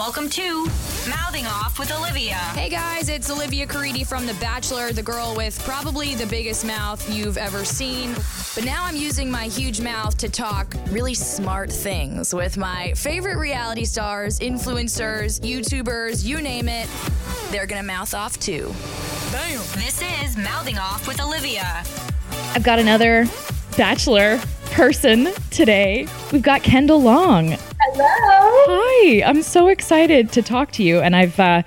Welcome to Mouthing Off with Olivia. Hey guys, it's Olivia Caridi from The Bachelor, the girl with probably the biggest mouth you've ever seen. But now I'm using my huge mouth to talk really smart things with my favorite reality stars, influencers, YouTubers, you name it. They're gonna mouth off too. Bam. This is Mouthing Off with Olivia. I've got another Bachelor person today. We've got Kendall Long. Hello. Hi, I'm so excited to talk to you. And I've uh,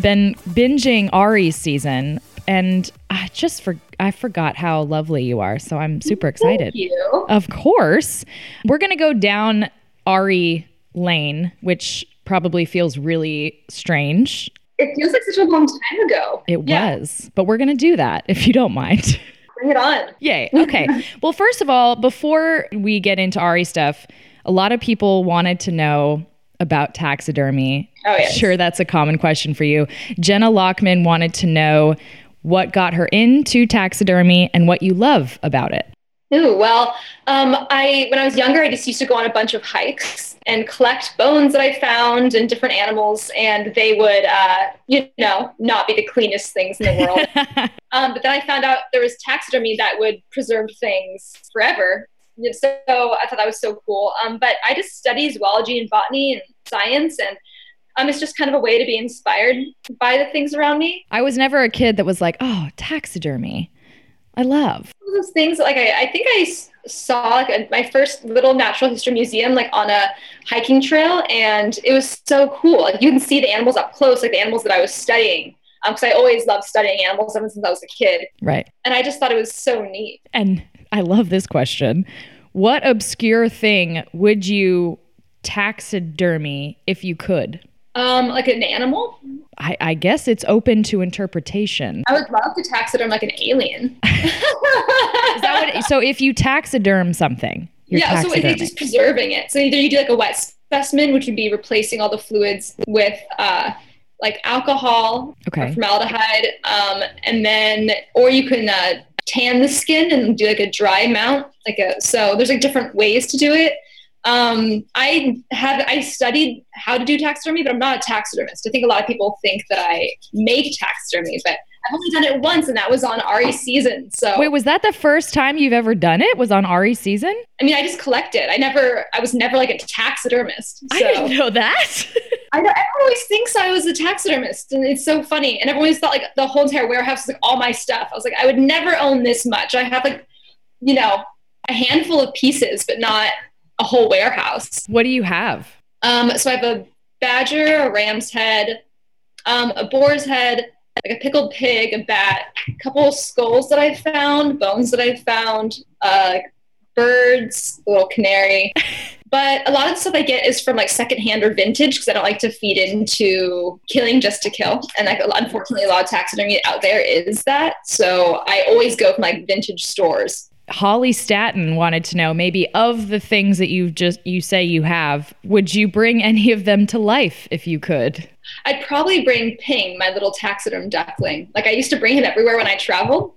been binging Ari's season, and I just for I forgot how lovely you are. So I'm super excited. Thank you. Of course, we're gonna go down Ari Lane, which probably feels really strange. It feels like such a long time ago. It Yeah. was, but we're gonna do that if you don't mind. Bring it on. Yay. Okay. well, first of all, before we get into Ari stuff, a lot of people wanted to know about taxidermy. Oh, yes. Sure, that's a common question for you. Jenna Lockman wanted to know what got her into taxidermy and what you love about it. Ooh, well, um, I when I was younger, I just used to go on a bunch of hikes and collect bones that I found and different animals, and they would, uh, you know, not be the cleanest things in the world. um, but then I found out there was taxidermy that would preserve things forever. So I thought that was so cool. Um, but I just study zoology and botany and science, and um, it's just kind of a way to be inspired by the things around me. I was never a kid that was like, oh, taxidermy. I love. Those things like I, I think I saw like a, my first little natural history museum like on a hiking trail and it was so cool like you can see the animals up close like the animals that i was studying because i always loved studying animals ever since i was a kid Right. and i just thought it was so neat And I love this question. What obscure thing would you taxidermy if you could? um, like an animal I, I guess it's open to interpretation. i would love to taxiderm like an alien Is that what? So if you taxiderm something, you're yeah so it's just preserving it so either you do like a wet specimen which would be replacing all the fluids with uh, like alcohol okay. or formaldehyde, um, and then or you can uh, tan the skin and do like a dry mount, like a so there's like different ways to do it. Um, I have I studied how to do taxidermy, but I'm not a taxidermist. I think a lot of people think that I make taxidermy, but I've only done it once, and that was on Ari season. So Wait, was that the first time you've ever done it? Was on Ari's season? I mean, I just collected. I never, I was never like a taxidermist. So I didn't know that. I know everyone always thinks I was a taxidermist, and it's so funny. And everyone always thought like the whole entire warehouse was like all my stuff. I was like, I would never own this much. I have like, you know, a handful of pieces, but not a whole warehouse. what do you have? Um, so I have a badger, a ram's head, um, a boar's head, like a pickled pig, a bat, a couple of skulls that I found, bones that I found, uh, birds, a little canary. But a lot of the stuff I get is from like secondhand or vintage because I don't like to feed into killing just to kill. And like unfortunately, a lot of taxidermy out there is that. So I always go from like vintage stores. Holly Staton wanted to know maybe of the things that you just you say you have, would you bring any of them to life if you could? I'd probably bring Ping, my little taxiderm duckling. Like I used to bring him everywhere when I traveled.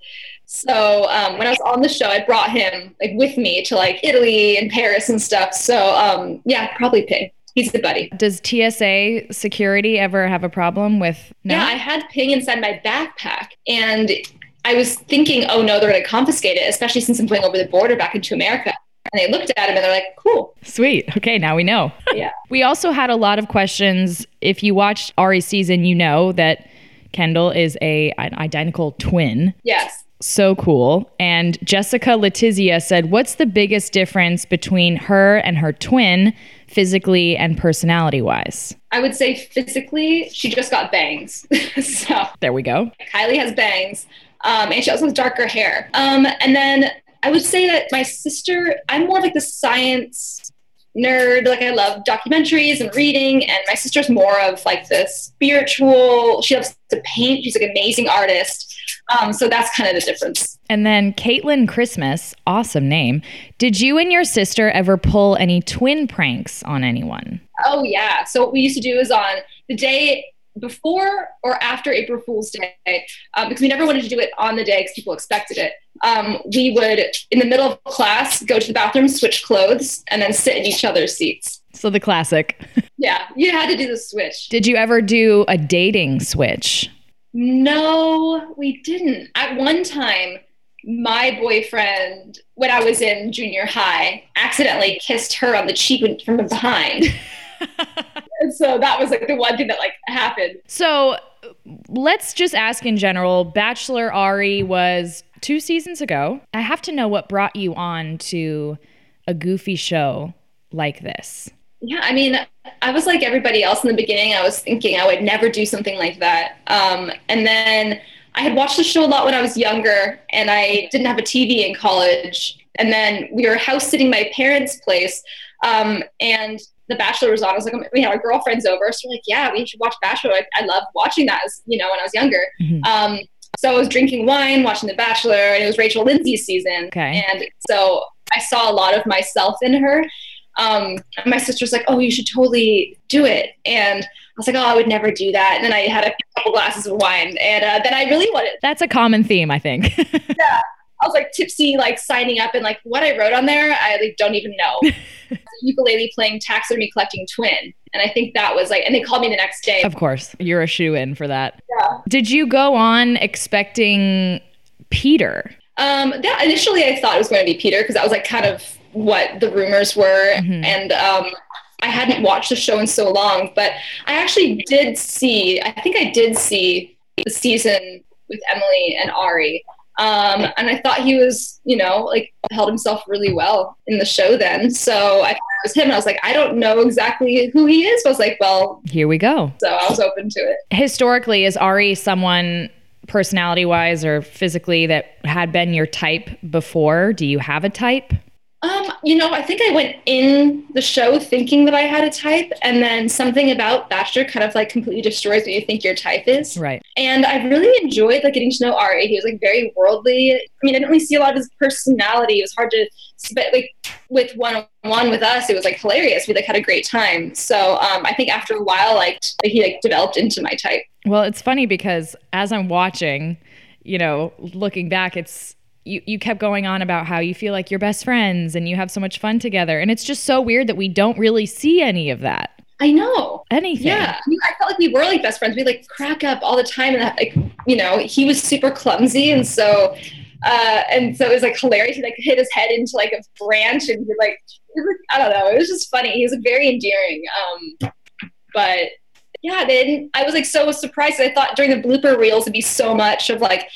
So um, when I was on the show, I brought him like with me to like Italy and Paris and stuff. So um, yeah, probably Ping. He's a buddy. Does TSA security ever have a problem with no? Yeah, I had Ping inside my backpack, and I was thinking, oh no, they're going to confiscate it, especially since I'm going over the border back into America. And they looked at him and they're like, cool. Sweet. Okay, now we know. Yeah. We also had a lot of questions. If you watched Ari's season, you know that Kendall is a an identical twin. Yes. So cool. And Jessica Letizia said, "What's the biggest difference between her and her twin, physically and personality-wise?" I would say physically, she just got bangs. so There we go. Kylie has bangs, um, and she also has darker hair. Um, and then I would say that my sister, I'm more like the science nerd. Like I love documentaries and reading, and my sister's more of like the spiritual. She loves to paint. She's like an amazing artist. Um, so that's kind of the difference. And then Caitlin Christmas, awesome name. Did you and your sister ever pull any twin pranks on anyone? Oh yeah. So what we used to do is on the day before or after April Fool's Day, um, because we never wanted to do it on the day because people expected it. Um, we would, in the middle of class, go to the bathroom, switch clothes, and then sit in each other's seats. So the classic. Yeah, you had to do the switch. Did you ever do a dating switch? No, we didn't. At one time, my boyfriend, when I was in junior high, accidentally kissed her on the cheek from behind. so that was like the one thing that like happened. So let's just ask in general. Bachelor Ari was two seasons ago. I have to know what brought you on to a goofy show like this. Yeah, I mean, I was like everybody else in the beginning. I was thinking I would never do something like that. Um, and then I had watched the show a lot when I was younger, and I didn't have a TV in college. And then we were house sitting my parents' place, um, and The Bachelor was on. I was like, we had our girlfriends over, so we're like, yeah, we should watch Bachelor. I, I loved watching that, as, you know, when I was younger. Mhm. Um, so I was drinking wine, watching The Bachelor, and it was Rachel Lindsay's season. Okay. And so I saw a lot of myself in her. Um, my sister's like, "Oh, you should totally do it," and I was like, "Oh, I would never do that." And then I had a couple glasses of wine, and uh, then I really wanted. That's a common theme, I think. Yeah. I was like tipsy, like signing up, and like what I wrote on there, I like don't even know. Ukulele playing taxidermy collecting twin, and I think that was like, and they called me the next day. of course, you're a shoe in for that. Yeah. Did you go on expecting Peter? Um, yeah, initially I thought it was going to be Peter because that was like kind of what the rumors were, Mhm. and um, I hadn't watched the show in so long, but I actually did see. I think I did see the season with Emily and Ari, um, and I thought he was, you know, like held himself really well in the show. Then, so I thought it was him, and I was like, I don't know exactly who he is, but I was like, well, Here we go. so I was open to it. Historically, is Ari someone personality wise or physically that had been your type before? Do you have a type? Um, you know, I think I went in the show thinking that I had a type, and then something about Bachelor kind of like completely destroys what you think your type is. Right. And I really enjoyed like getting to know Ari. He was like very worldly. I mean, I didn't really see a lot of his personality. It was hard to, but like with one on one with us, it was like hilarious. We like had a great time. So um, I think after a while, like he like developed into my type. Well, it's funny because as I'm watching, you know, looking back, it's you, you kept going on about how you feel like you're best friends and you have so much fun together. And it's just so weird that we don't really see any of that. I know. Anything. Yeah, I, mean, I felt like we were like best friends. We like crack up all the time, and that, like you know, he was super clumsy, and so uh, and so it was like hilarious. He like hit his head into like a branch, and he like, I don't know, it was just funny. He was like, very endearing. Um, but yeah, then I was like so surprised. I thought during the blooper reels it'd be so much of like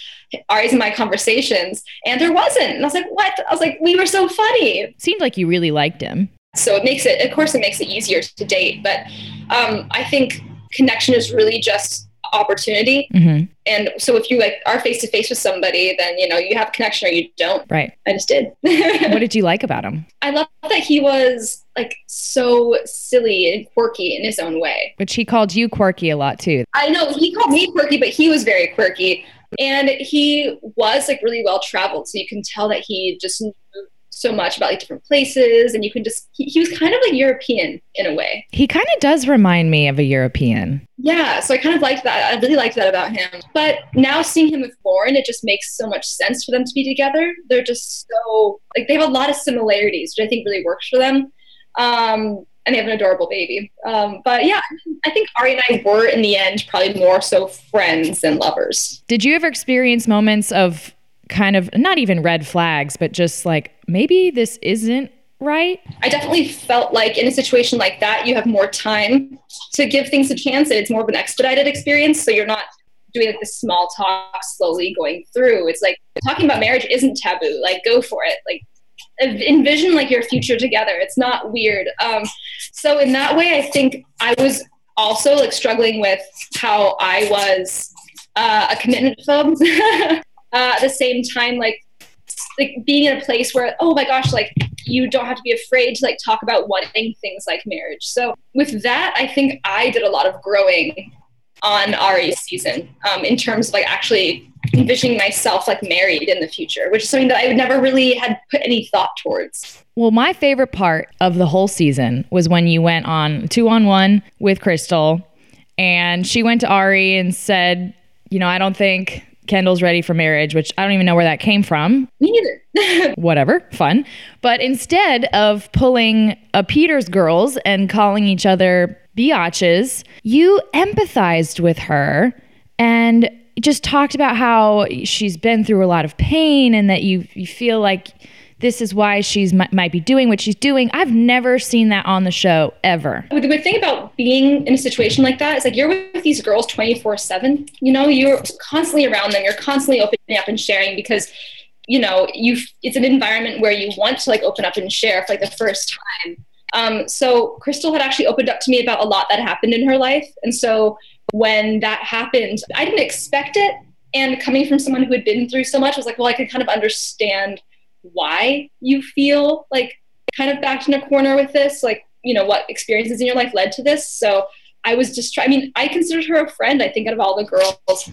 Ari's and my conversations, and there wasn't. And I was like, what? I was like, we were so funny. Seemed like you really liked him. So it makes it, of course, it makes it easier to date. But um, I think connection is really just opportunity. hmm And so if you like are face to face with somebody, then you know you have a connection or you don't. Right. I just did. What did you like about him? I love that he was like so silly and quirky in his own way. Which he called you quirky a lot too. I know he called me quirky, but he was very quirky. And he was like really well traveled. So you can tell that he just knew so much about like different places. And you can just, he, he was kind of like European in a way. He kind of does remind me of a European. Yeah. So I kind of liked that. I really liked that about him. But now seeing him with Lauren, it just makes so much sense for them to be together. They're just so, like, they have a lot of similarities, which I think really works for them. Um, and they have an adorable baby. Um, but yeah, I think Ari and I were in the end probably more so friends than lovers. Did you ever experience moments of kind of not even red flags, but just like maybe this isn't right? I definitely felt like in a situation like that, you have more time to give things a chance and it's more of an expedited experience. So you're not doing like the small talk slowly going through. It's like talking about marriage isn't taboo. Like go for it. Like envision like your future together. It's not weird. Um, so in that way, I think I was also like struggling with how I was uh, a commitment phobe. uh, at the same time, like like being in a place where oh my gosh, like you don't have to be afraid to like talk about wanting things like marriage. So with that, I think I did a lot of growing on Ari's season um, in terms of like actually envisioning myself like married in the future, which is something that I never really had put any thought towards. Well, my favorite part of the whole season was when you went on two on one with Crystal And she went to Ari and said, You know, I don't think Kendall's ready for marriage, which I don't even know where that came from. Me neither. Whatever, fun. But instead of pulling a Peters girls and calling each other biatches, you empathized with her and just talked about how she's been through a lot of pain and that you, you feel like this is why she's might, might be doing what she's doing. I've never seen that on the show ever. The good thing about being in a situation like that is like you're with these girls 24 7. You know, you're constantly around them, you're constantly opening up and sharing because you know you it's an environment where you want to like open up and share for like the first time um, so crystal had actually opened up to me about a lot that happened in her life and so when that happened i didn't expect it and coming from someone who had been through so much I was like well i could kind of understand why you feel like kind of backed in a corner with this, like, you know, what experiences in your life led to this. So I was just trying, I mean, I considered her a friend. I think out of all the girls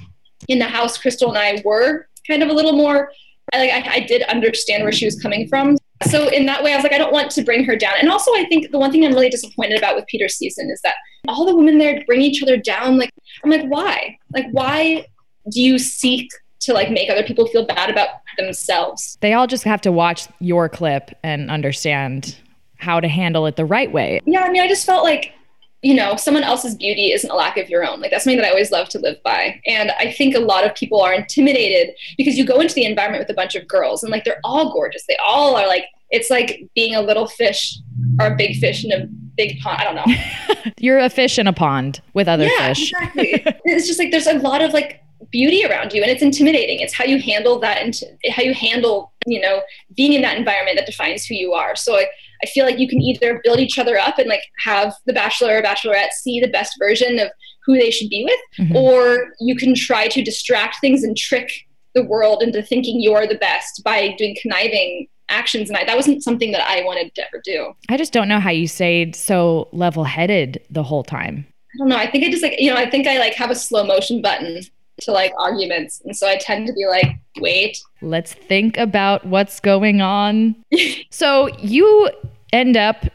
in the house, Crystal and I were kind of a little more, I like, I, I did understand where she was coming from. So in that way, I was like, I don't want to bring her down. And also, I think the one thing I'm really disappointed about with Peter's season is that all the women there bring each other down. Like, I'm like, why? Like, why do you seek to like make other people feel bad about themselves. They all just have to watch your clip and understand how to handle it the right way. Yeah, I mean, I just felt like, you know, someone else's beauty isn't a lack of your own. Like that's something that I always love to live by. And I think a lot of people are intimidated because you go into the environment with a bunch of girls and like they're all gorgeous. They all are like it's like being a little fish or a big fish in a big pond. I don't know. You're a fish in a pond with other yeah, fish. exactly. it's just like there's a lot of like beauty around you and it's intimidating it's how you handle that and how you handle you know being in that environment that defines who you are so I, I feel like you can either build each other up and like have the bachelor or bachelorette see the best version of who they should be with mm-hmm. or you can try to distract things and trick the world into thinking you're the best by doing conniving actions and I, that wasn't something that i wanted to ever do i just don't know how you stayed so level-headed the whole time I don't know. I think I just like, you know, I think I like have a slow motion button to like arguments. And so I tend to be like, wait. Let's think about what's going on. so you end up,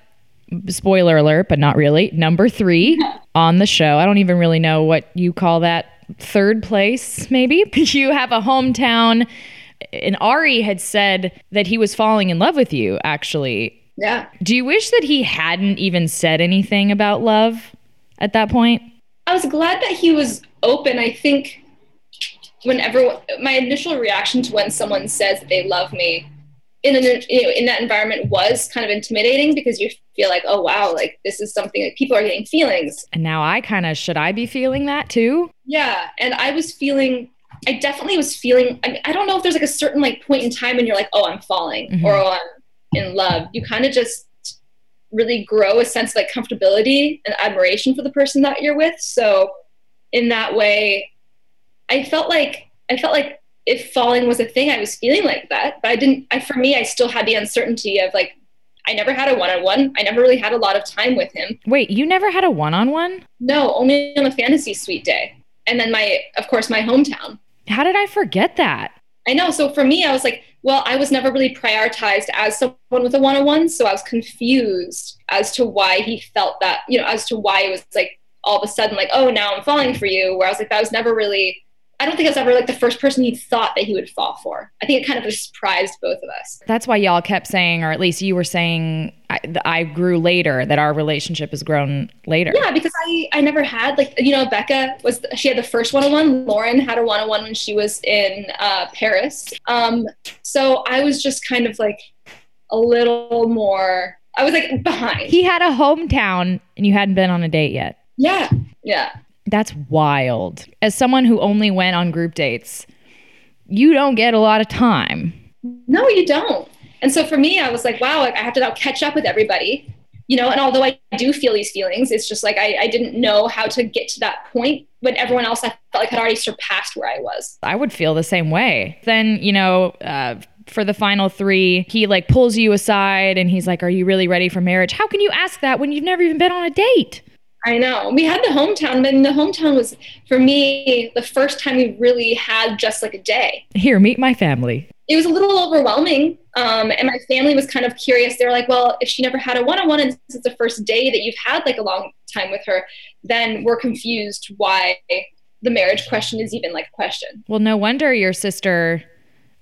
spoiler alert, but not really, number three on the show. I don't even really know what you call that. Third place, maybe? you have a hometown. And Ari had said that he was falling in love with you, actually. Yeah. Do you wish that he hadn't even said anything about love at that point? I was glad that he was open. I think whenever my initial reaction to when someone says that they love me in an you know, in that environment was kind of intimidating because you feel like oh wow like this is something like people are getting feelings. And now i kind of should i be feeling that too? Yeah and i was feeling i definitely was feeling I, mean, I don't know if there's like a certain like point in time when you're like oh i'm falling mm-hmm. or oh, i'm in love. You kind of just really grow a sense of like comfortability and admiration for the person that you're with. So in that way I felt like I felt like if falling was a thing, I was feeling like that. But I didn't. I for me, I still had the uncertainty of like I never had a one-on-one. I never really had a lot of time with him. Wait, you never had a one-on-one? No, only on a fantasy suite day, and then my, of course, my hometown. How did I forget that? I know. So for me, I was like, well, I was never really prioritized as someone with a one-on-one, so I was confused as to why he felt that, you know, as to why it was like all of a sudden like, oh, now I'm falling for you. Where I was like, that was never really I don't think I was ever like the first person he thought that he would fall for. I think it kind of surprised both of us. That's why y'all kept saying, or at least you were saying, I, I grew later, that our relationship has grown later. Yeah, because I, I never had, like, you know, Becca was, she had the first one on one. Lauren had a one on one when she was in uh, Paris. Um, so I was just kind of like a little more, I was like behind. He had a hometown and you hadn't been on a date yet. Yeah. Yeah. That's wild. As someone who only went on group dates, you don't get a lot of time. No, you don't. And so for me, I was like, wow, I have to now catch up with everybody. You know, and although I do feel these feelings, it's just like I, I didn't know how to get to that point when everyone else I felt like had already surpassed where I was. I would feel the same way. Then, you know, uh, for the final three, he like pulls you aside and he's like, Are you really ready for marriage? How can you ask that when you've never even been on a date? I know. We had the hometown, but the hometown was for me the first time we really had just like a day. Here, meet my family. It was a little overwhelming. Um, and my family was kind of curious. They were like, well, if she never had a one on one and this is the first day that you've had like a long time with her, then we're confused why the marriage question is even like a question. Well, no wonder your sister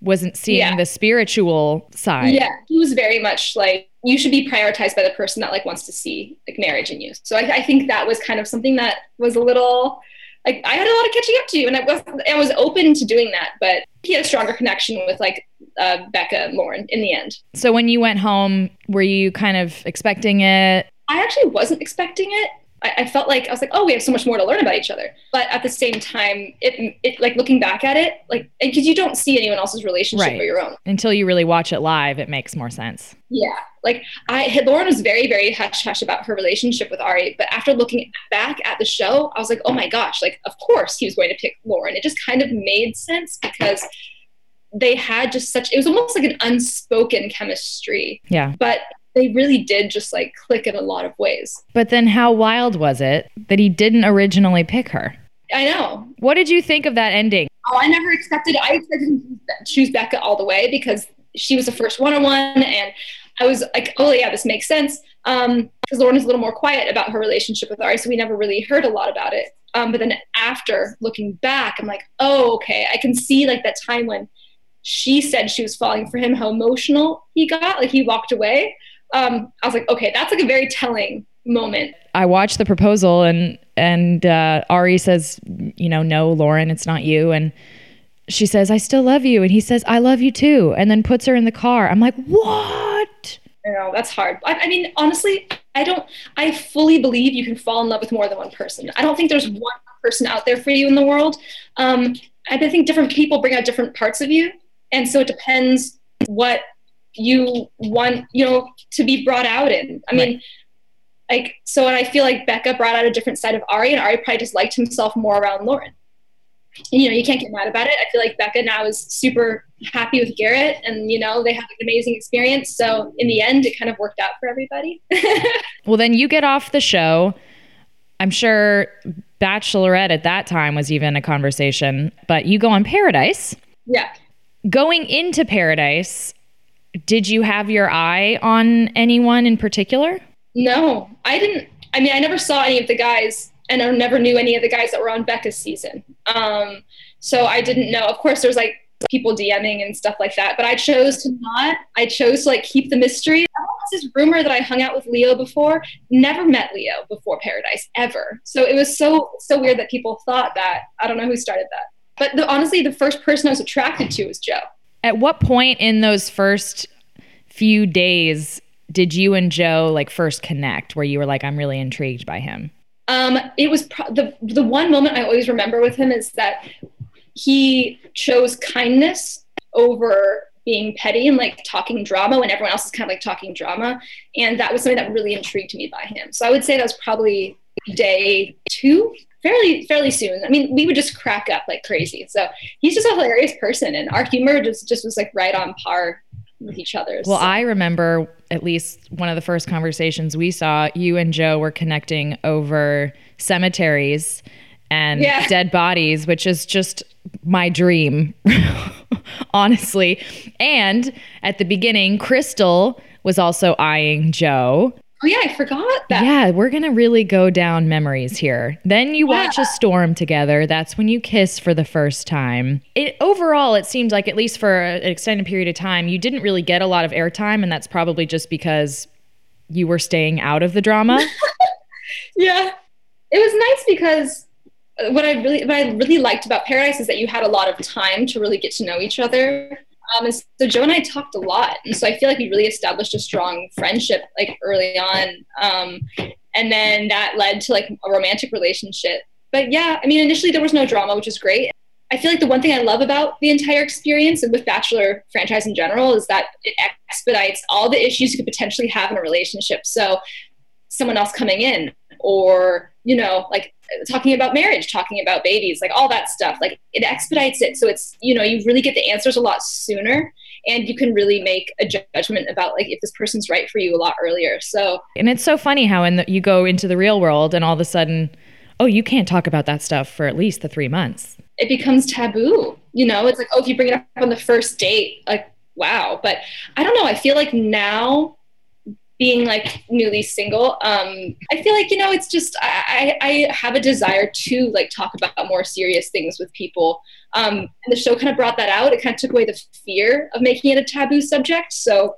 wasn't seeing Yeah. the spiritual side. Yeah, he was very much like you should be prioritized by the person that like wants to see like marriage in you. So I, I think that was kind of something that was a little like I had a lot of catching up to, and I was I was open to doing that, but he had a stronger connection with like uh, Becca Lauren in the end. So when you went home, were you kind of expecting it? I actually wasn't expecting it. I, I felt like I was like, oh, we have so much more to learn about each other. But at the same time, it, it like looking back at it, like because you don't see anyone else's relationship Right. but your own. Until you really watch it live, it makes more sense. Yeah, like I Lauren was very very hush hush about her relationship with Ari, but after looking back at the show, I was like, oh my gosh, like of course he was going to pick Lauren. It just kind of made sense because they had just such it was almost like an unspoken chemistry, Yeah. but they really did just like click in a lot of ways. But then how wild was it that he didn't originally pick her? I know. What did you think of that ending? Oh, I never expected. I expected him to choose Becca all the way because she was the first one-on-one, and I was like, "Oh yeah, this makes sense." Um, because Lauren is a little more quiet about her relationship with Ari, so we never really heard a lot about it. Um, but then after looking back, I'm like, "Oh, okay, I can see like that time when she said she was falling for him, how emotional he got, like he walked away." Um, I was like, "Okay, that's like a very telling moment." I watched the proposal and and uh, Ari says, you know, no, Lauren, it's not you. And she says, I still love you. And he says, I love you too. And then puts her in the car. I'm like, what? You know, that's hard. I, I mean, honestly, I don't, I fully believe you can fall in love with more than one person. I don't think there's one person out there for you in the world. Um, I think different people bring out different parts of you. And so it depends what you want, you know, to be brought out in. I mean, like, so and I feel like Becca brought out a different side of Ari, and Ari probably just liked himself more around Lauren. And, you know, you can't get mad about it. I feel like Becca now is super happy with Garrett, and you know, they have an amazing experience. So in the end, it kind of worked out for everybody. Well, then you get off the show. I'm sure Bachelorette at that time was even a conversation, but you go on Paradise. yeah. Going into Paradise, did you have your eye on anyone in particular? No, I didn't. I mean, I never saw any of the guys, and I never knew any of the guys that were on Becca's season. Um, so I didn't know. Of course, there's like people DMing and stuff like that, but I chose to not. I chose to like keep the mystery. This rumor that I hung out with Leo before. Never met Leo before Paradise ever. So it was so so weird that people thought that. I don't know who started that. But the, honestly, the first person I was attracted to was Joe. At what point in those first few days did you and Joe like first connect where you were like, I'm really intrigued by him? Um, it was pro- the the one moment I always remember with him is that he chose kindness over being petty and like talking drama when everyone else is kind of like talking drama, and that was something that really intrigued me by him. So I would say that was probably day two, fairly fairly soon. I mean, we would just crack up like crazy. So he's just a hilarious person, and our humor just just was like right on par with each other's. Well, I remember at least one of the first conversations we saw, you and Joe were connecting over cemeteries and Yeah. dead bodies, which is just my dream, honestly. And at the beginning, Crystal was also eyeing Joe. Oh yeah, I forgot that. Yeah, we're going to really go down memories here. Then you watch a storm together. That's when you kiss for the first time. It overall it seemed like at least for an extended period of time, you didn't really get a lot of airtime and that's probably just because you were staying out of the drama. yeah it was nice because uh, what i really what i really liked about paradise is that you had a lot of time to really get to know each other um, and so joe and i talked a lot and so i feel like we really established a strong friendship like early on. Um, and then that led to like a romantic relationship. But yeah i mean initially there was no drama which is great. I feel like the one thing I love about the entire experience and with Bachelor franchise in general is that it expedites all the issues you could potentially have in a relationship. So someone else coming in or you know like talking about marriage talking about babies like all that stuff like it expedites it so it's you know you really get the answers a lot sooner and you can really make a judgment about like if this person's right for you a lot earlier. So, and it's so funny how in the, you go into the real world and all of a sudden, oh, you can't talk about that stuff for at least the three months. It becomes taboo. You know, it's like, oh, if you bring it up on the first date, like, wow. But I don't know. I feel like now being like newly single um i feel like you know it's just i i have a desire to like talk about more serious things with people. Um and the show kind of brought that out. It kind of took away the fear of making it a taboo subject. So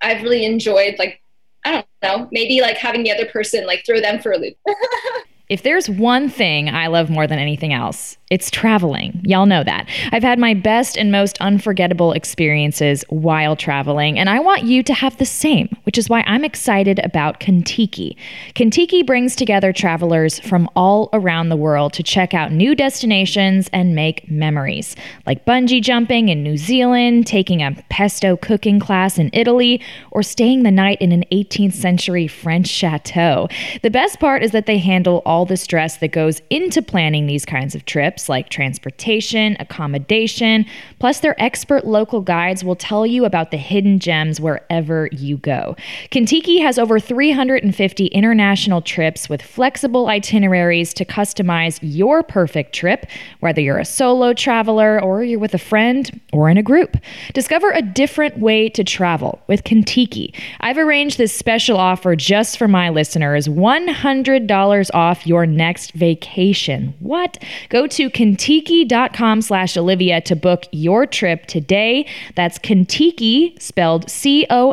i've really enjoyed like i don't know maybe like having the other person like throw them for a loop If there's one thing I love more than anything else, it's traveling. Y'all know that. I've had my best and most unforgettable experiences while traveling, and I want you to have the same, which is why I'm excited about Contiki. Contiki brings together travelers from all around the world to check out new destinations and make memories, like bungee jumping in New Zealand, taking a pesto cooking class in Italy, or staying the night in an 18th century French chateau. The best part is that they handle all the stress that goes into planning these kinds of trips, like transportation, accommodation, plus their expert local guides will tell you about the hidden gems wherever you go. Contiki has over 350 international trips with flexible itineraries to customize your perfect trip, whether you're a solo traveler or you're with a friend or in a group. Discover a different way to travel with Contiki. I've arranged this special offer just for my listeners $100 off your next vacation. What? Go to contiki.com slash Olivia to book your trip today. That's Contiki, spelled C-O-N-T-I-K-I.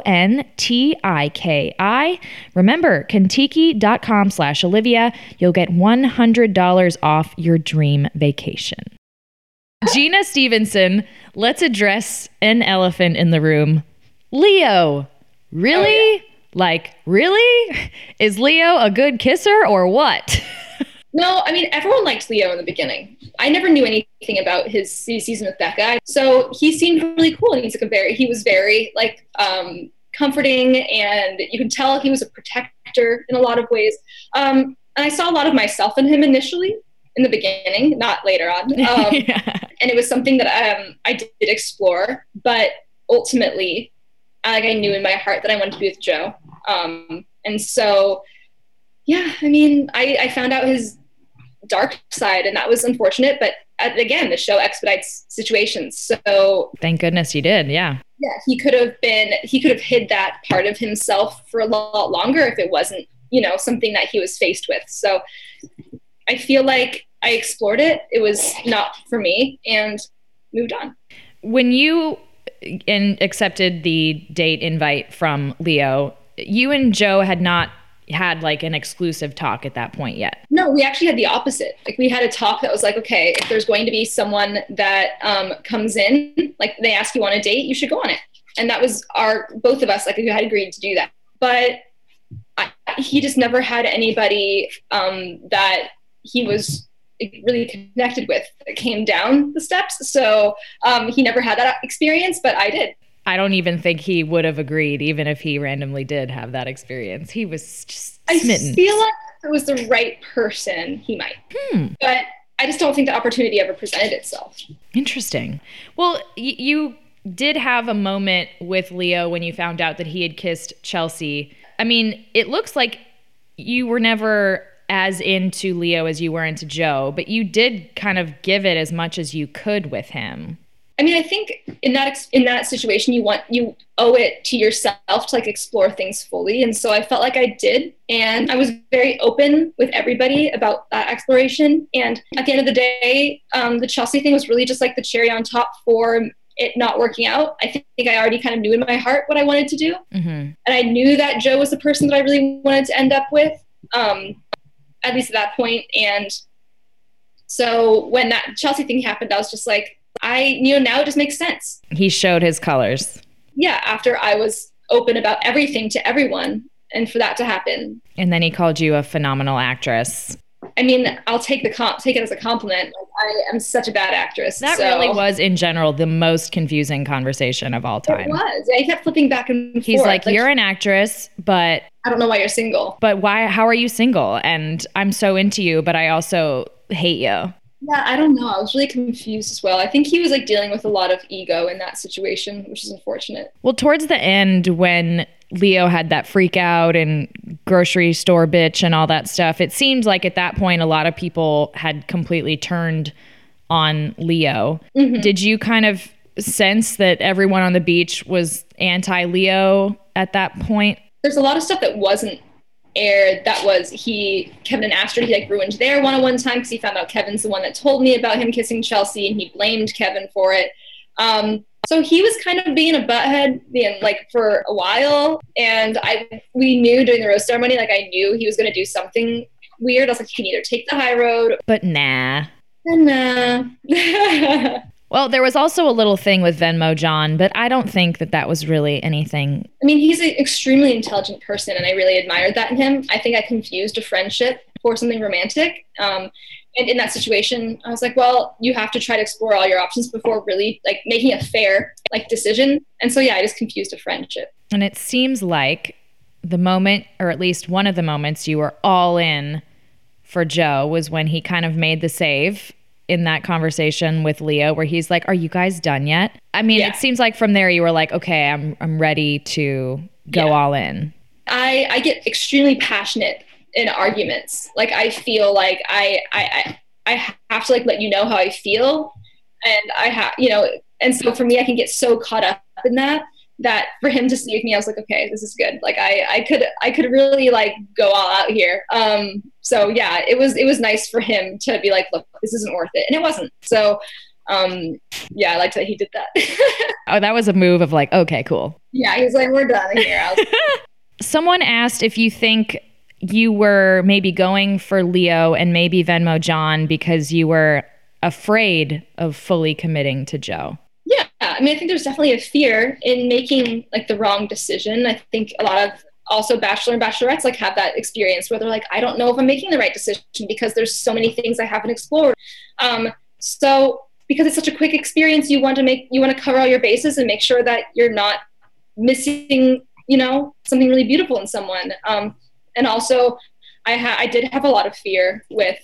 Remember, contiki.com slash Olivia. You'll get $100 off your dream vacation. Gina Stevenson, let's address an elephant in the room. Leo. Really? Oh, yeah. Like, really? Is Leo a good kisser or what? No, I mean everyone liked Leo in the beginning. I never knew anything about his season with Becca, so he seemed really cool. And he's like a very, he was very like um, comforting, and you could tell he was a protector in a lot of ways. Um, and I saw a lot of myself in him initially in the beginning, not later on. Um, Yeah. and it was something that um, I did explore, but ultimately, like I knew in my heart that I wanted to be with Joe. Um, and so, yeah, I mean, I, I found out his dark side, and that was unfortunate. But uh, again, the show expedites situations, so Thank goodness you did. Yeah. yeah, he could have been he could have hid that part of himself for a lot longer if it wasn't you know something that he was faced with. So I feel like I explored it. It was not for me, and moved on. When you in, accepted the date invite from Leo, you and Joe had not had like an exclusive talk at that point yet. No, we actually had the opposite. Like we had a talk that was like, okay, if there's going to be someone that um, comes in, like they ask you on a date, you should go on it. And that was our both of us like who had agreed to do that. But I, he just never had anybody um, that he was really connected with that came down the steps. So um, he never had that experience, but I did. I don't even think he would have agreed, even if he randomly did have that experience. He was just smitten. I feel like if it was the right person, he might. Hmm. But I just don't think the opportunity ever presented itself. Interesting. Well, y- you did have a moment with Leo when you found out that he had kissed Chelsea. I mean, it looks like you were never as into Leo as you were into Joe, but you did kind of give it as much as you could with him. I mean, I think in that ex- in that situation, you want you owe it to yourself to like explore things fully, and so I felt like I did, and I was very open with everybody about that exploration. And at the end of the day, um, the Chelsea thing was really just like the cherry on top for it not working out. I think I already kind of knew in my heart what I wanted to do, Mm-hmm. and I knew that Joe was the person that I really wanted to end up with, um, at least at that point. And so when that Chelsea thing happened, I was just like, I you know now it just makes sense He showed his colors. yeah, after I was open about everything to everyone, and for that to happen, And then he called you a phenomenal actress. I mean, I'll take the comp, take it as a compliment. Like, I am such a bad actress. That so- really was, in general, the most confusing conversation of all time. It was. Yeah, he kept flipping back and forth. He's forth. like, "You're an actress, but I don't know why you're single. but why? How are you single? And I'm so into you, but I also hate you." Yeah, I don't know. I was really confused as well. I think he was like dealing with a lot of ego in that situation, which is unfortunate. Well, towards the end, when Leo had that freak out and grocery store bitch and all that stuff, it seemed like at that point a lot of people had completely turned on Leo. Mm-hmm. Did you kind of sense that everyone on the beach was anti Leo at that point? There's a lot of stuff that wasn't aired that was he Kevin and Astrid he like ruined their one-on-one time because he found out Kevin's the one that told me about him kissing Chelsea and he blamed Kevin for it. Um, so he was kind of being a butthead being like for a while and I we knew during the rose ceremony like I knew he was going to do something weird. I was like he can either take the high road But nah. nah. Well, there was also a little thing with Venmo John, but I don't think that that was really anything. I mean, he's an extremely intelligent person, and I really admired that in him. I think I confused a friendship for something romantic. Um, and in that situation, I was like, well, you have to try to explore all your options before really like making a fair like decision. And so yeah, I just confused a friendship. And it seems like the moment, or at least one of the moments you were all in for Joe was when he kind of made the save in that conversation with Leo where he's like, "Are you guys done yet?" I mean, Yeah. it seems like from there you were like, "Okay, I'm I'm ready to go Yeah. all in." I I get extremely passionate in arguments. Like I feel like I I I, have to like let you know how I feel, and I have you know, and so for me, I can get so caught up in that that for him to save me, I was like, okay, this is good. Like I I could I could really like go all out here. Um. So yeah, it was it was nice for him to be like, look, this isn't worth it, and it wasn't. So. Um, yeah, I liked that he did that. Oh, that was a move of like, "Okay, cool." yeah, he was like, we're done here. Was Someone asked if you think you were maybe going for Leo and maybe Venmo John because you were afraid of fully committing to Joe. Yeah, I mean, I think there's definitely a fear in making like the wrong decision. I think a lot of also bachelor and bachelorettes like have that experience where they're like, I don't know if I'm making the right decision because there's so many things I haven't explored. Um, so because it's such a quick experience, you want to make you want to cover all your bases and make sure that you're not missing, you know, something really beautiful in someone. Um, and also, I ha- I did have a lot of fear with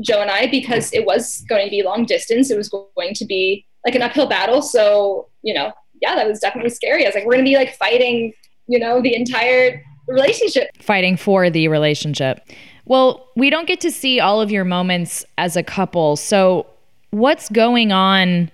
Joe and I because it was going to be long distance. It was going to be like an uphill battle. So, you know, yeah, that was definitely scary. I was like, we're going to be like fighting, you know, the entire relationship. fighting for the relationship. Well, we don't get to see all of your moments as a couple. So, what's going on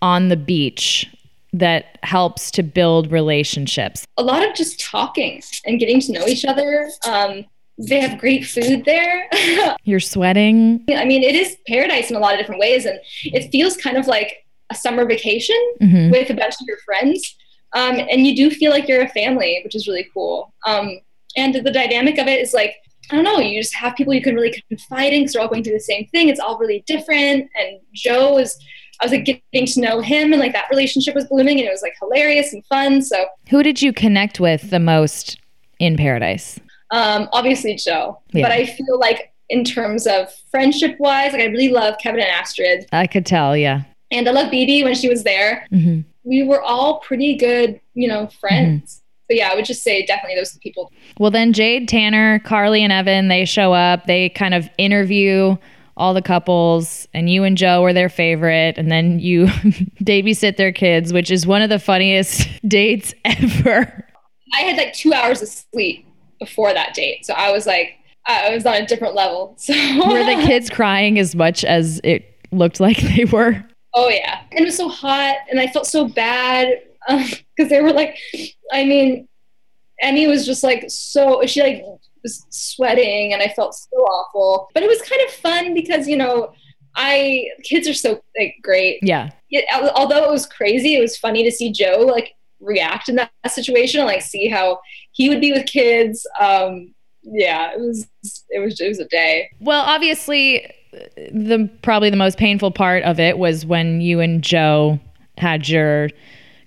on the beach that helps to build relationships? A lot of just talking and getting to know each other. Um, they have great food there. You're sweating. I mean, it is paradise in a lot of different ways, and it feels kind of like a summer vacation Mhm. with a bunch of your friends. Um, and you do feel like you're a family, which is really cool. Um, and the dynamic of it is like, I don't know, you just have people you can really confide in because they're all going through the same thing. It's all really different. And Joe is, I was like getting to know him, and like that relationship was blooming, and it was like hilarious and fun. So Who did you connect with the most in paradise? um, obviously Joe, Yeah. but I feel like in terms of friendship wise, like I really love Kevin and Astrid, I could tell, yeah. and I love BB when she was there. hmm We were all pretty good, you know, friends. But yeah, I would just say definitely those people. Well, then Jade, Tanner, Carly, and Evan, they show up. They kind of interview all the couples, and you and Joe are their favorite. And then you babysit their kids, which is one of the funniest dates ever. I had like two hours of sleep before that date, so I was like, I was on a different level. So Were the kids crying as much as it looked like they were? Oh yeah, and it was so hot, and I felt so bad because they were like, I mean, Emmy was just like so she like was sweating, and I felt so awful. But it was kind of fun because you know, I kids are so like great. Yeah. It, although it was crazy, it was funny to see Joe like react in that situation and like see how he would be with kids. Um, yeah, it was it was it was a day. Well, obviously, the probably the most painful part of it was when you and Joe had your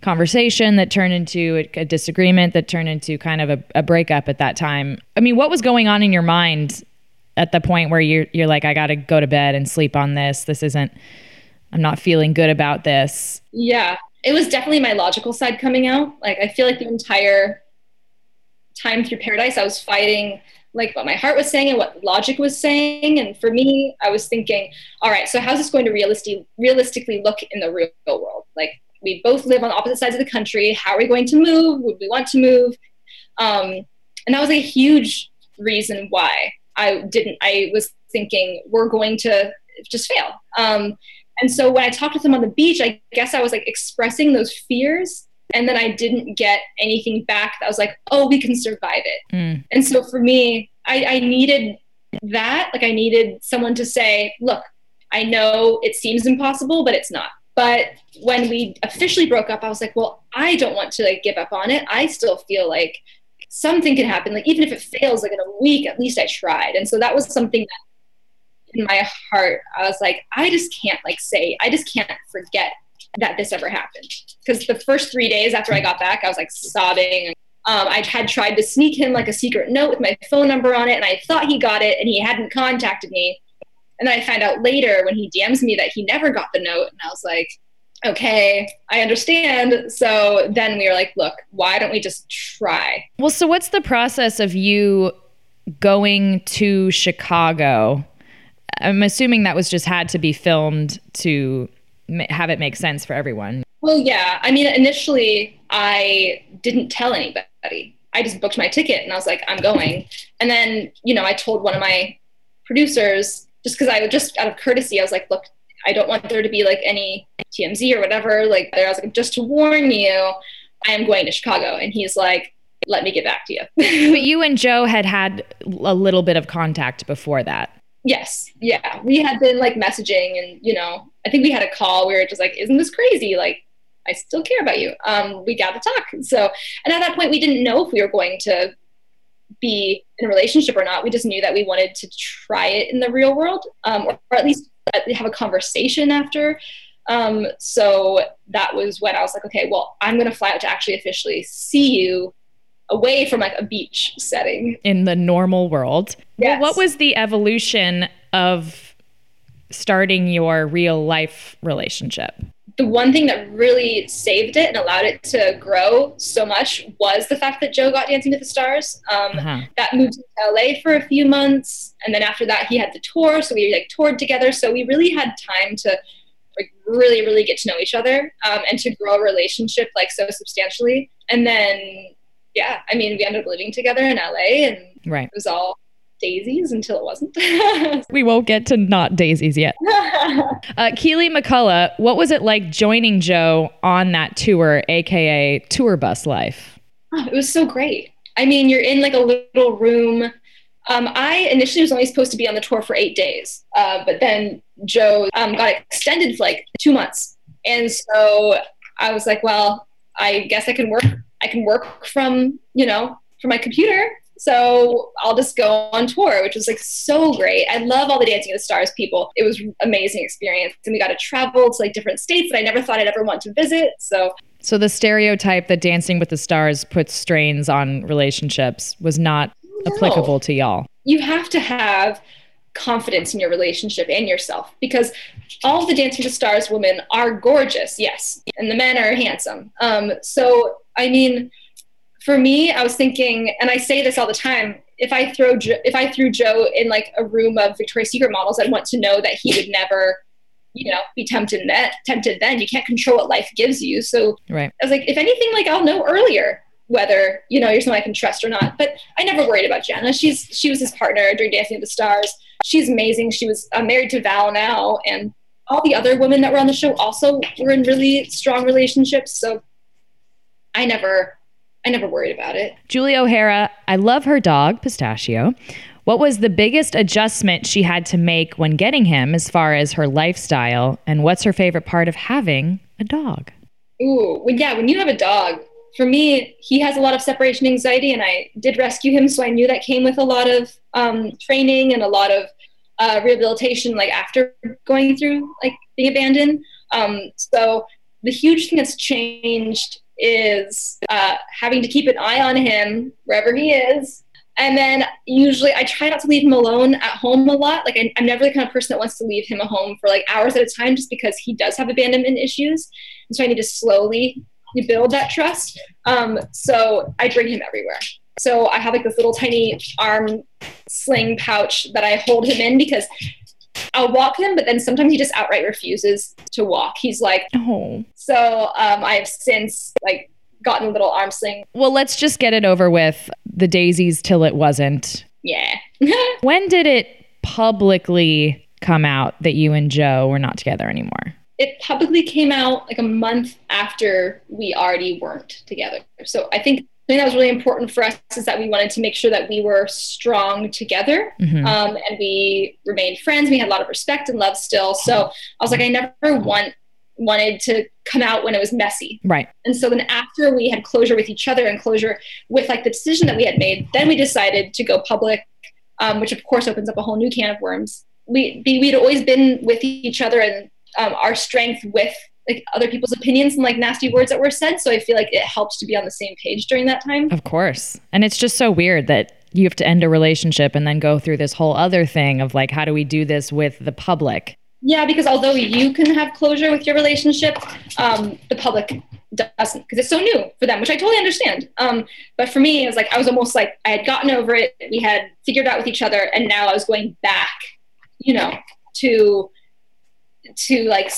conversation that turned into a, a disagreement that turned into kind of a, a breakup at that time. I mean, what was going on in your mind at the point where you're you're like, I got to go to bed and sleep on this. This isn't. I'm not feeling good about this. Yeah, it was definitely my logical side coming out. Like I feel like the entire time through Paradise, I was fighting like what my heart was saying and what logic was saying. And for me, I was thinking, all right, so how's this going to realistically realistically look in the real world? Like we both live on opposite sides of the country. How are we going to move? Would we want to move? Um, and that was a huge reason why I didn't. I was thinking we're going to just fail. Um, and so when I talked with him on the beach, I guess I was like expressing those fears and then I didn't get anything back that was like, oh, we can survive it. Mm. And so for me, I, I needed that. Like I needed someone to say, look, I know it seems impossible, but it's not. But when we officially broke up, I was like, well, I don't want to like give up on it. I still feel like something can happen. Like even if it fails like in a week, at least I tried. And so that was something that in my heart, I was like, I just can't like say, I just can't forget that this ever happened. Because the first three days after I got back, I was like sobbing. Um, I had tried to sneak him like a secret note with my phone number on it, and I thought he got it, and he hadn't contacted me. And then I found out later when he DMs me that he never got the note, and I was like, okay, I understand. So then we were like, look, why don't we just try? Well, so what's the process of you going to Chicago? I'm assuming that was just had to be filmed to have it make sense for everyone. Well, yeah. I mean, initially, I didn't tell anybody. I just booked my ticket and I was like, I'm going. And then, you know, I told one of my producers, just because I would just out of courtesy, I was like, look, I don't want there to be like any TMZ or whatever. Like, there, I was like, just to warn you, I am going to Chicago. And he's like, let me get back to you. but you and Joe had had a little bit of contact before that. Yes. Yeah. We had been like messaging and, you know, I think we had a call. We were just like, isn't this crazy? Like, I still care about you. Um, we got to talk. So, and at that point, we didn't know if we were going to be in a relationship or not. We just knew that we wanted to try it in the real world, um, or, or, at least have a conversation after. Um, so that was when I was like, okay, well, I'm going to fly out to actually officially see you away from like a beach setting in the normal world. Yes. Well, what was the evolution of starting your real life relationship? The one thing that really saved it and allowed it to grow so much was the fact that Joe got Dancing with the Stars. Um, uh-huh. That moved to LA for a few months, and then after that, he had the tour, so we like toured together. So we really had time to like really, really get to know each other um, and to grow a relationship like so substantially. And then yeah, I mean, we ended up living together in LA and right. it was all daisies until it wasn't. we won't get to not daisies yet. uh, Keely McCullough, what was it like joining Joe on that tour, aka tour bus life? Oh, it was so great. I mean, you're in like a little room. Um, I initially was only supposed to be on the tour for eight days, uh, but then Joe um, got extended for like two months. And so I was like, well, I guess I can work I can work from, you know, from my computer. So I'll just go on tour, which was like so great. I love all the Dancing with the Stars people. It was amazing experience. And we got to travel to like different states that I never thought I'd ever want to visit. So So the stereotype that Dancing with the Stars puts strains on relationships was not no. applicable to y'all. You have to have confidence in your relationship and yourself because all the Dancing with the Stars women are gorgeous, yes, and the men are handsome. Um, so I mean, for me, I was thinking, and I say this all the time. If I throw jo- if I threw Joe in like a room of Victoria's Secret models, I'd want to know that he would never, you know, be tempted then. Tempted then. You can't control what life gives you. So right. I was like, if anything, like I'll know earlier whether you know you're someone I can trust or not. But I never worried about Jenna. She's she was his partner during Dancing with the Stars. She's amazing. She was uh, married to Val now, and all the other women that were on the show also were in really strong relationships. So I never I never worried about it. Julie O'Hara, I love her dog, Pistachio. What was the biggest adjustment she had to make when getting him as far as her lifestyle? And what's her favorite part of having a dog? Ooh, well, yeah, when you have a dog, for me, he has a lot of separation anxiety, and I did rescue him, so I knew that came with a lot of um, training and a lot of uh, rehabilitation, like after going through like being abandoned. Um, so the huge thing that's changed is uh, having to keep an eye on him wherever he is. And then usually I try not to leave him alone at home a lot. Like I, am never the kind of person that wants to leave him at home for like hours at a time just because he does have abandonment issues. And so I need to slowly build that trust. Um, so I bring him everywhere. So I have like this little tiny arm sling pouch that I hold him in because I'll walk him, but then sometimes he just outright refuses to walk. He's like, Oh. so um, I have since like gotten a little arm sling. Well, let's just get it over with the daisies till it wasn't. Yeah. When did it publicly come out that you and Joe were not together anymore? it publicly came out like a month after we already weren't together. So I think something that was really important for us is that we wanted to make sure that we were strong together Mhm. um, and we remained friends. We had a lot of respect and love still. So I was like, I never want wanted to come out when it was messy. Right. And so then after we had closure with each other and closure with like the decision that we had made, then we decided to go public, um, which of course opens up a whole new can of worms. We we- we'd always been with each other and um, our strength with like other people's opinions and like nasty words that were said. So I feel like it helps to be on the same page during that time. Of course. And it's just so weird that you have to end a relationship and then go through this whole other thing of like, how do we do this with the public? Yeah, because although you can have closure with your relationship, um, the public doesn't because it's so new for them, which I totally understand. Um, but for me, it was like I was almost like I had gotten over it. We had figured out with each other, and now I was going back, you know, to to like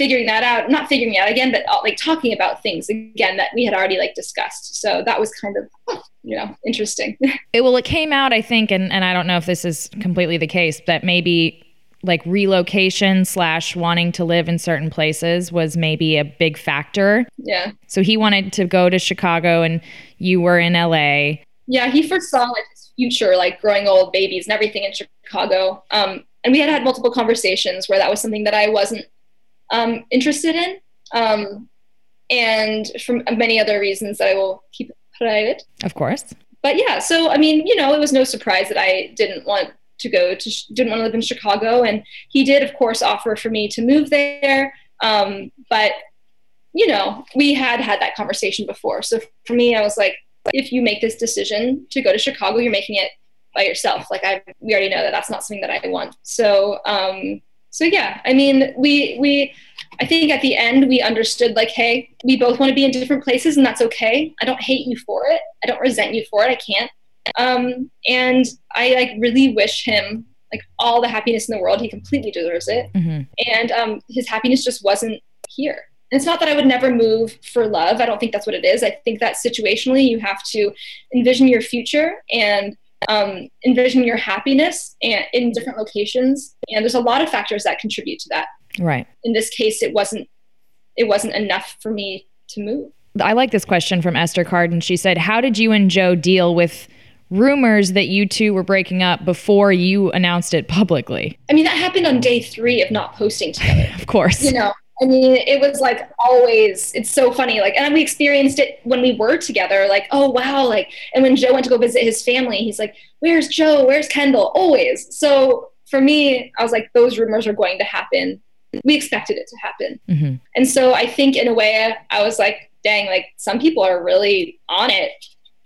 figuring that out. Not figuring it out again, but uh, like talking about things again that we had already like discussed. So that was kind of you know interesting. It, well, it came out, I think, and, and I don't know if this is completely the case, that maybe like relocation slash wanting to live in certain places was maybe a big factor. yeah. So he wanted to go to Chicago and you were in LA. Yeah, he foresaw like his future, like growing old babies and everything in Chicago. Um, and we had had multiple conversations where that was something that I wasn't um, interested in, um, and from many other reasons that I will keep private. Of course. But yeah, so I mean, you know, it was no surprise that I didn't want to go to, didn't want to live in Chicago, and he did, of course, offer for me to move there. Um, but you know, we had had that conversation before. So for me, I was like, if you make this decision to go to Chicago, you're making it by yourself. Like I, we already know that that's not something that I want. So, um, so yeah, I mean, we, we, I think at the end we understood like, hey, we both want to be in different places and that's okay. I don't hate you for it. I don't resent you for it. I can't. Um, and I like really wish him like all the happiness in the world. He completely deserves it. hmm And um, his happiness just wasn't here. And it's not that I would never move for love. I don't think that's what it is. I think that situationally, you have to envision your future and um, envision your happiness and in different locations. And there's a lot of factors that contribute to that. Right. In this case, it wasn't it wasn't enough for me to move. I like this question from Esther Carden. She said, How did you and Joe deal with rumors that you two were breaking up before you announced it publicly? I mean, that happened on day three of not posting together. Of course. you know i mean it was like always it's so funny like and we experienced it when we were together like oh wow like and when joe went to go visit his family he's like where's joe? Where's kendall? Always. So for me i was like those rumors are going to happen. We expected it to happen. Hmm and so i think in a way i was like dang like some people are really on it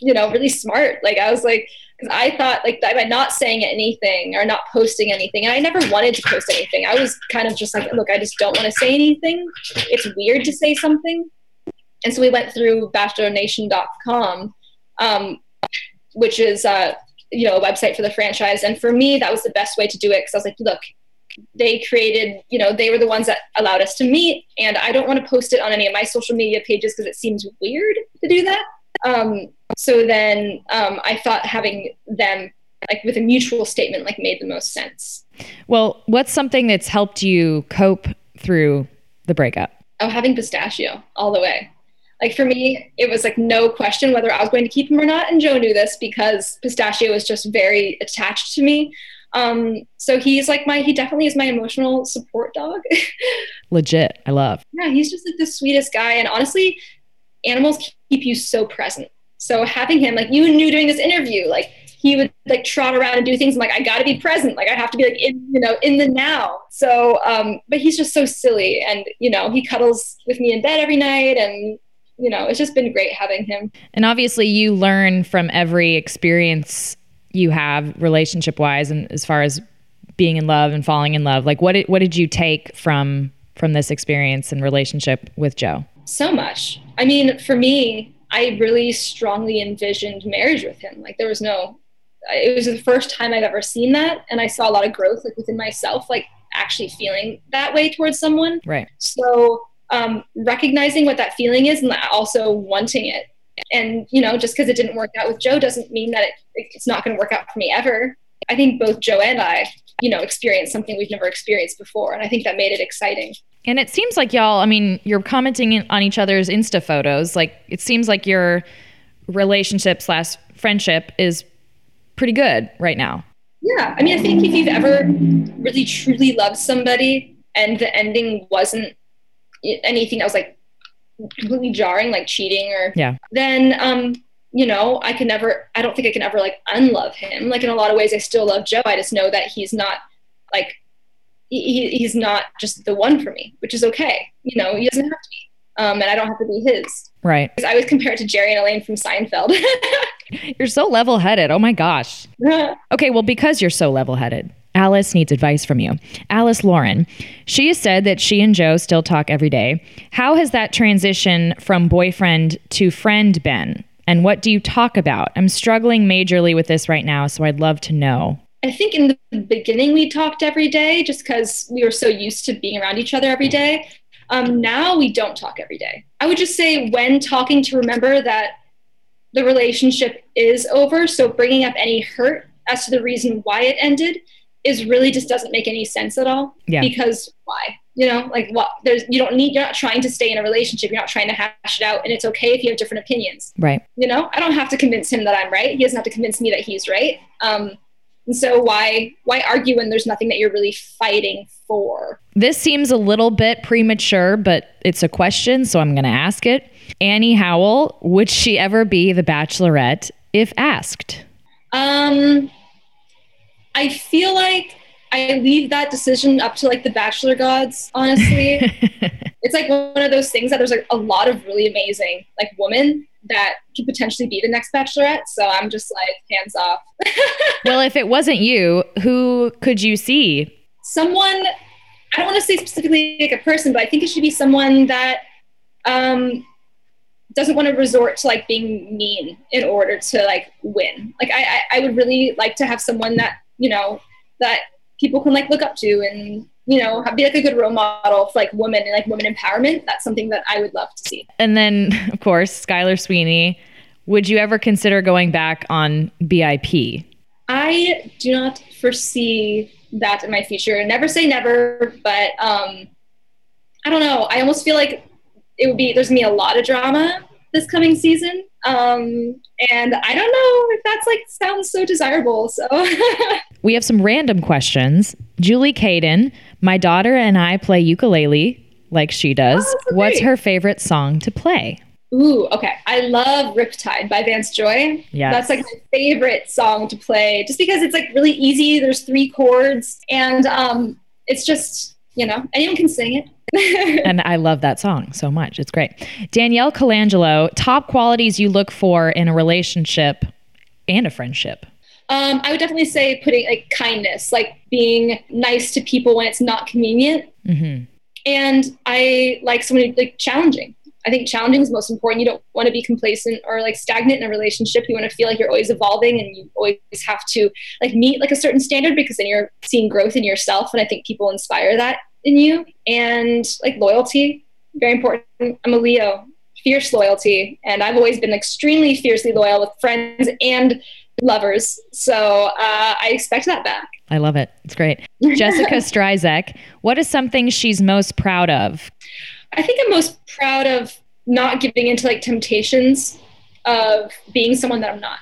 you know really smart. Like i was like because i thought like by not saying anything or not posting anything and i never wanted to post anything. I was kind of just like look i just don't want to say anything. It's weird to say something. And so we went through bachelornation.com um, which is uh, you know a website for the franchise. And for me that was the best way to do it because i was like look they created you know they were the ones that allowed us to meet and i don't want to post it on any of my social media pages because it seems weird to do that. Um, so then um, i thought having them like with a mutual statement like made the most sense Well, what's something that's helped you cope through the breakup? oh having pistachio all the way like for me it was like no question whether i was going to keep him or not and joe knew this because pistachio was just very attached to me um, so he's like my he definitely is my emotional support dog Legit. I love. yeah he's just like the sweetest guy and honestly animals keep you so present so having him like you knew during this interview like he would like trot around and do things I'm like i gotta be present like i have to be like in you know in the now so um but he's just so silly and you know he cuddles with me in bed every night and you know it's just been great having him And obviously, you learn from every experience you have relationship wise and as far as being in love and falling in love. Like, what did, what did you take from from this experience and relationship with Joe? so much. I mean, for me, I really strongly envisioned marriage with him. Like there was no, it was the first time I've ever seen that, and I saw a lot of growth like within myself, like actually feeling that way towards someone. Right. So um, recognizing what that feeling is and also wanting it, and you know, just because it didn't work out with Joe doesn't mean that it, it's not going to work out for me ever. I think both Joe and I, you know, experience something we've never experienced before, and I think that made it exciting. And it seems like y'all, I mean, you're commenting on each other's Insta photos. Like it seems like your relationship slash friendship is pretty good right now. Yeah. I mean, I think if you've ever really truly loved somebody and the ending wasn't anything that was like completely jarring, like cheating or, yeah, then, um, you know, I can never, I don't think I can ever like unlove him. Like in a lot of ways, I still love Joe. I just know that he's not like he, he's not just the one for me, which is okay. You know, he doesn't have to be. Um, and I don't have to be his. Right. I was compared to Jerry and Elaine from Seinfeld. you're so level headed. Oh my gosh. okay, well, because you're so level headed, Alice needs advice from you. Alice Lauren, she has said that she and Joe still talk every day. How has that transition from boyfriend to friend been? And what do you talk about? I'm struggling majorly with this right now, so I'd love to know. I think in the beginning we talked every day just because we were so used to being around each other every day. Um, now we don't talk every day. I would just say when talking to remember that the relationship is over. So bringing up any hurt as to the reason why it ended is really just doesn't make any sense at all. Yeah. Because why? You know, like what? There's you don't need. You're not trying to stay in a relationship. You're not trying to hash it out, and it's okay if you have different opinions. Right. You know, I don't have to convince him that I'm right. He doesn't have to convince me that he's right. Um, and so why why argue when there's nothing that you're really fighting for? This seems a little bit premature, but it's a question, so I'm going to ask it. Annie Howell, would she ever be the bachelorette if asked? Um I feel like I leave that decision up to like the bachelor gods, honestly. it's like one of those things that there's like a lot of really amazing like women that could potentially be the next bachelorette. So I'm just like hands off. well, if it wasn't you, who could you see? Someone I don't want to say specifically like a person, but I think it should be someone that um doesn't want to resort to like being mean in order to like win. Like I, I, I would really like to have someone that, you know, that people can like look up to and you know, be like a good role model for like women and like women empowerment. That's something that I would love to see. And then, of course, Skylar Sweeney. Would you ever consider going back on BIP? I do not foresee that in my future. Never say never, but um, I don't know. I almost feel like it would be there's gonna be a lot of drama this coming season. Um, and I don't know if that's like sounds so desirable. So we have some random questions. Julie Caden, my daughter and I play ukulele like she does. Oh, What's her favorite song to play? Ooh, okay. I love Riptide by Vance Joy. Yeah. That's like my favorite song to play just because it's like really easy. There's three chords and um it's just, you know, anyone can sing it. and I love that song so much. It's great. Danielle Colangelo, top qualities you look for in a relationship and a friendship. Um, I would definitely say putting like kindness, like being nice to people when it's not convenient. Mm-hmm. And I like someone like challenging. I think challenging is most important. You don't want to be complacent or like stagnant in a relationship. You want to feel like you're always evolving and you always have to like meet like a certain standard because then you're seeing growth in yourself. And I think people inspire that in you. And like loyalty, very important. I'm a Leo, fierce loyalty. And I've always been extremely fiercely loyal with friends and lovers. So uh, I expect that back. I love it. It's great. Jessica Strizek, what is something she's most proud of? I think I'm most proud of not giving into like temptations of being someone that I'm not.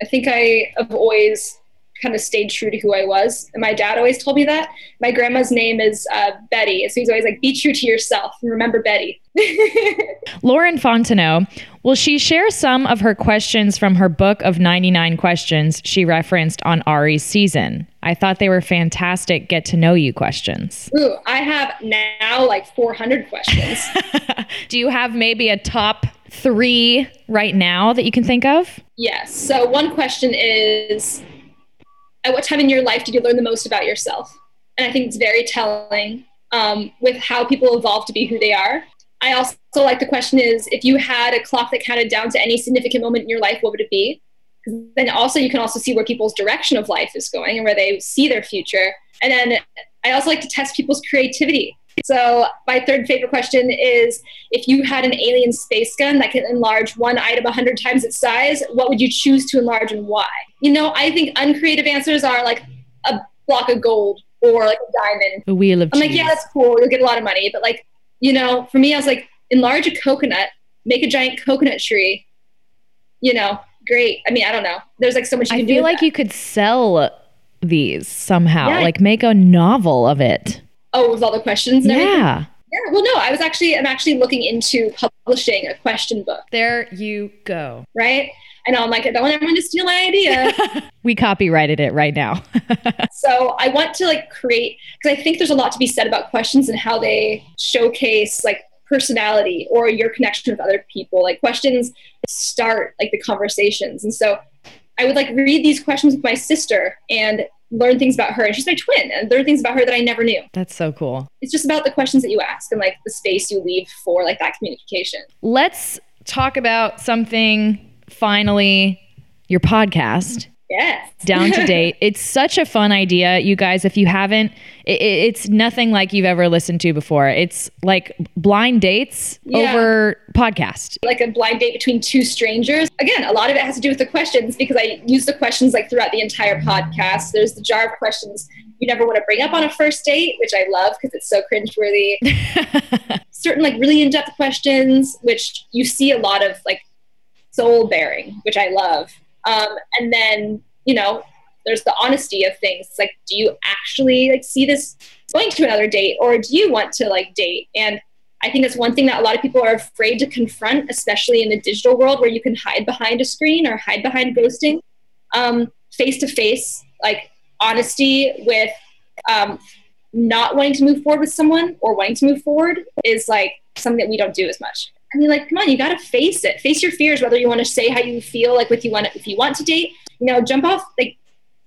I think I have always kind of stayed true to who I was. And my dad always told me that. My grandma's name is uh, Betty. So he's always like, be true to yourself and remember Betty. Lauren Fontenot, will she share some of her questions from her book of 99 questions she referenced on Arie's season? I thought they were fantastic get to know you questions. Ooh, I have now like 400 questions. Do you have maybe a top three right now that you can think of? Yes. So one question is at what time in your life did you learn the most about yourself? And I think it's very telling um, with how people evolve to be who they are. I also like the question is if you had a clock that counted down to any significant moment in your life, what would it be? Then also you can also see where people's direction of life is going and where they see their future. And then I also like to test people's creativity. So my third favorite question is if you had an alien space gun that can enlarge one item 100 times its size, what would you choose to enlarge and why? You know, I think uncreative answers are like a block of gold or like a diamond. A wheel of I'm cheese. like, yeah, that's cool. You'll get a lot of money. But like, you know, for me, I was like, enlarge a coconut, make a giant coconut tree. You know, great. I mean, I don't know. There's like so much you I can do. I feel like that. you could sell these somehow, Yeah. like make a novel of it. Oh, with all the questions and everything. Yeah. Yeah. Well, no, I was actually, I'm actually looking into publishing a question book, There you go. right? And I'm like, I don't want everyone to steal my idea. We copyrighted it right now. so I want to like create because I think there's a lot to be said about questions and how they showcase like personality or your connection with other people. Like questions start like the conversations, and so I would like read these questions with my sister and learn things about her. And she's my twin, and learn things about her that I never knew. That's so cool. It's just about the questions that you ask and like the space you leave for like that communication. Let's talk about something finally your podcast. Yes. down to date. It's such a fun idea, you guys. If you haven't, it, it's nothing like you've ever listened to before. It's like blind dates Yeah. over podcast. like a blind date between two strangers. Again, a lot of it has to do with the questions because I use the questions like throughout the entire podcast. There's the jar of questions you never want to bring up on a first date, which I love because it's so cringeworthy. Certain like really in-depth questions, which you see a lot of like soul bearing, which I love. Um, and then you know, there's the honesty of things. It's like, do you actually like see this going to another date, or do you want to like date? And I think that's one thing that a lot of people are afraid to confront, especially in the digital world where you can hide behind a screen or hide behind ghosting. Face to face, like honesty with um, not wanting to move forward with someone or wanting to move forward is like something that we don't do as much. I mean, like, come on, you got to face it. Face your fears, whether you want to say how you feel, like if you want if you want to date, you know, jump off, like,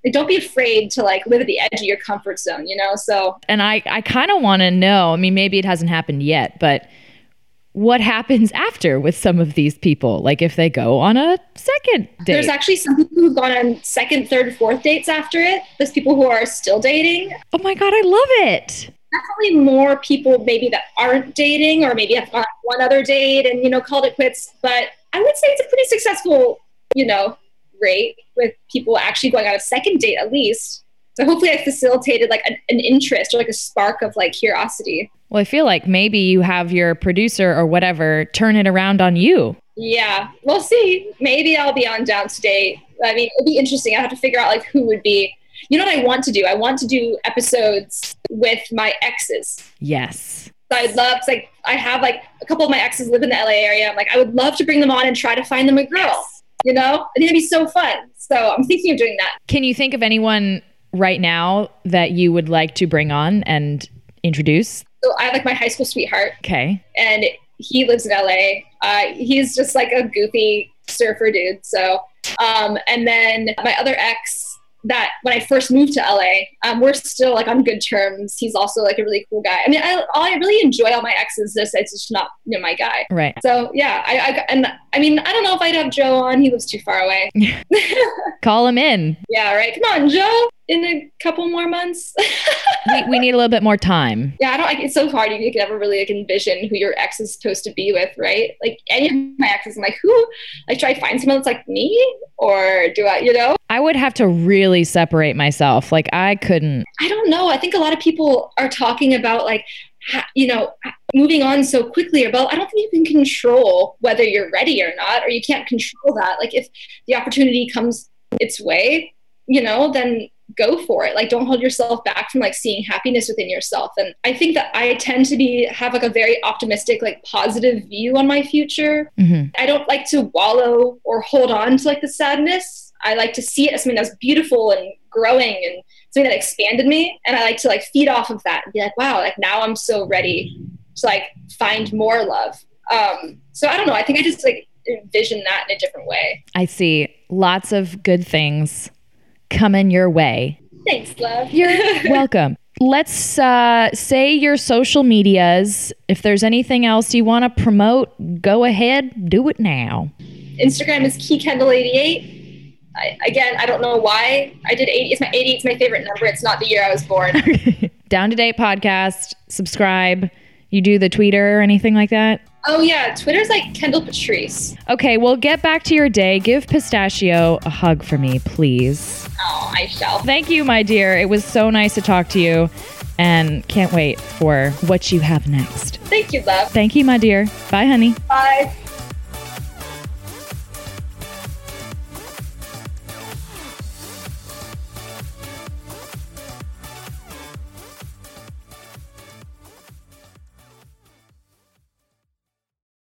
like don't be afraid to like live at the edge of your comfort zone, you know. So And I, I kind of want to know. I mean, maybe it hasn't happened yet, but what happens after with some of these people? Like if they go on a second date. There's actually some people who've gone on second, third, fourth dates after it. There's people who are still dating. oh my God, I love it. Definitely more people maybe that aren't dating or maybe have gone one other date and, you know, called it quits. But I would say it's a pretty successful, you know, rate with people actually going on a second date at least. So hopefully I facilitated like an, an interest or like a spark of like curiosity. Well, I feel like maybe you have your producer or whatever turn it around on you. Yeah, we'll see. Maybe I'll be on down to date. I mean, it'd be interesting. I have to figure out like who would be. You know what I want to do? I want to do episodes with my exes. Yes. So I'd love, like, I have like a couple of my exes live in the LA area. I'm like, I would love to bring them on and try to find them a girl. Yes. You know, I think it'd be so fun. So I'm thinking of doing that. Can you think of anyone right now that you would like to bring on and introduce? So I have like my high school sweetheart, Okay. and he lives in LA. Uh, he's just like a goofy surfer dude. So, um, and then my other ex that when I first moved to LA, um, we're still like on good terms. He's also like a really cool guy. I mean, I, I really enjoy all my exes. This it's just not you know my guy. Right. So yeah, I, I and I mean I don't know if I'd have Joe on. He lives too far away. Call him in. yeah, right. Come on, Joe. In a couple more months. We, we need a little bit more time. yeah, I don't. Like, it's so hard. You can never really like envision who your ex is supposed to be with, right? Like any of my exes, I'm like, who? Like, should I find someone that's like me, or do I? You know? I would have to really separate myself. Like I couldn't. I don't know. I think a lot of people are talking about like, you know, moving on so quickly. Or, but I don't think you can control whether you're ready or not, or you can't control that. Like, if the opportunity comes its way, you know, then go for it. Like, don't hold yourself back from like seeing happiness within yourself. And I think that I tend to be have like a very optimistic, like positive view on my future. Mhm. I don't like to wallow or hold on to like the sadness. I like to see it as something that's beautiful and growing and something that expanded me. And I like to like feed off of that and be like, wow, like now I'm so ready to like find more love. Um, so I don't know. I think I just like envision that in a different way. I see lots of good things coming your way. Thanks, love. You're welcome. let's uh, say your social medias. If there's anything else you want to promote, go ahead, do it now. Instagram is keykendall88. I, again, I don't know why I did 80. It's my 80. It's my favorite number. It's not the year I was born. Down to Date podcast, subscribe. You do the Twitter or anything like that? oh yeah, Twitter's like Kendall Patrice. Okay, well, get back to your day. Give Pistachio a hug for me, please. Oh, I shall. Thank you, my dear. It was so nice to talk to you and can't wait for what you have next. Thank you, love. Thank you, my dear. Bye, honey. Bye.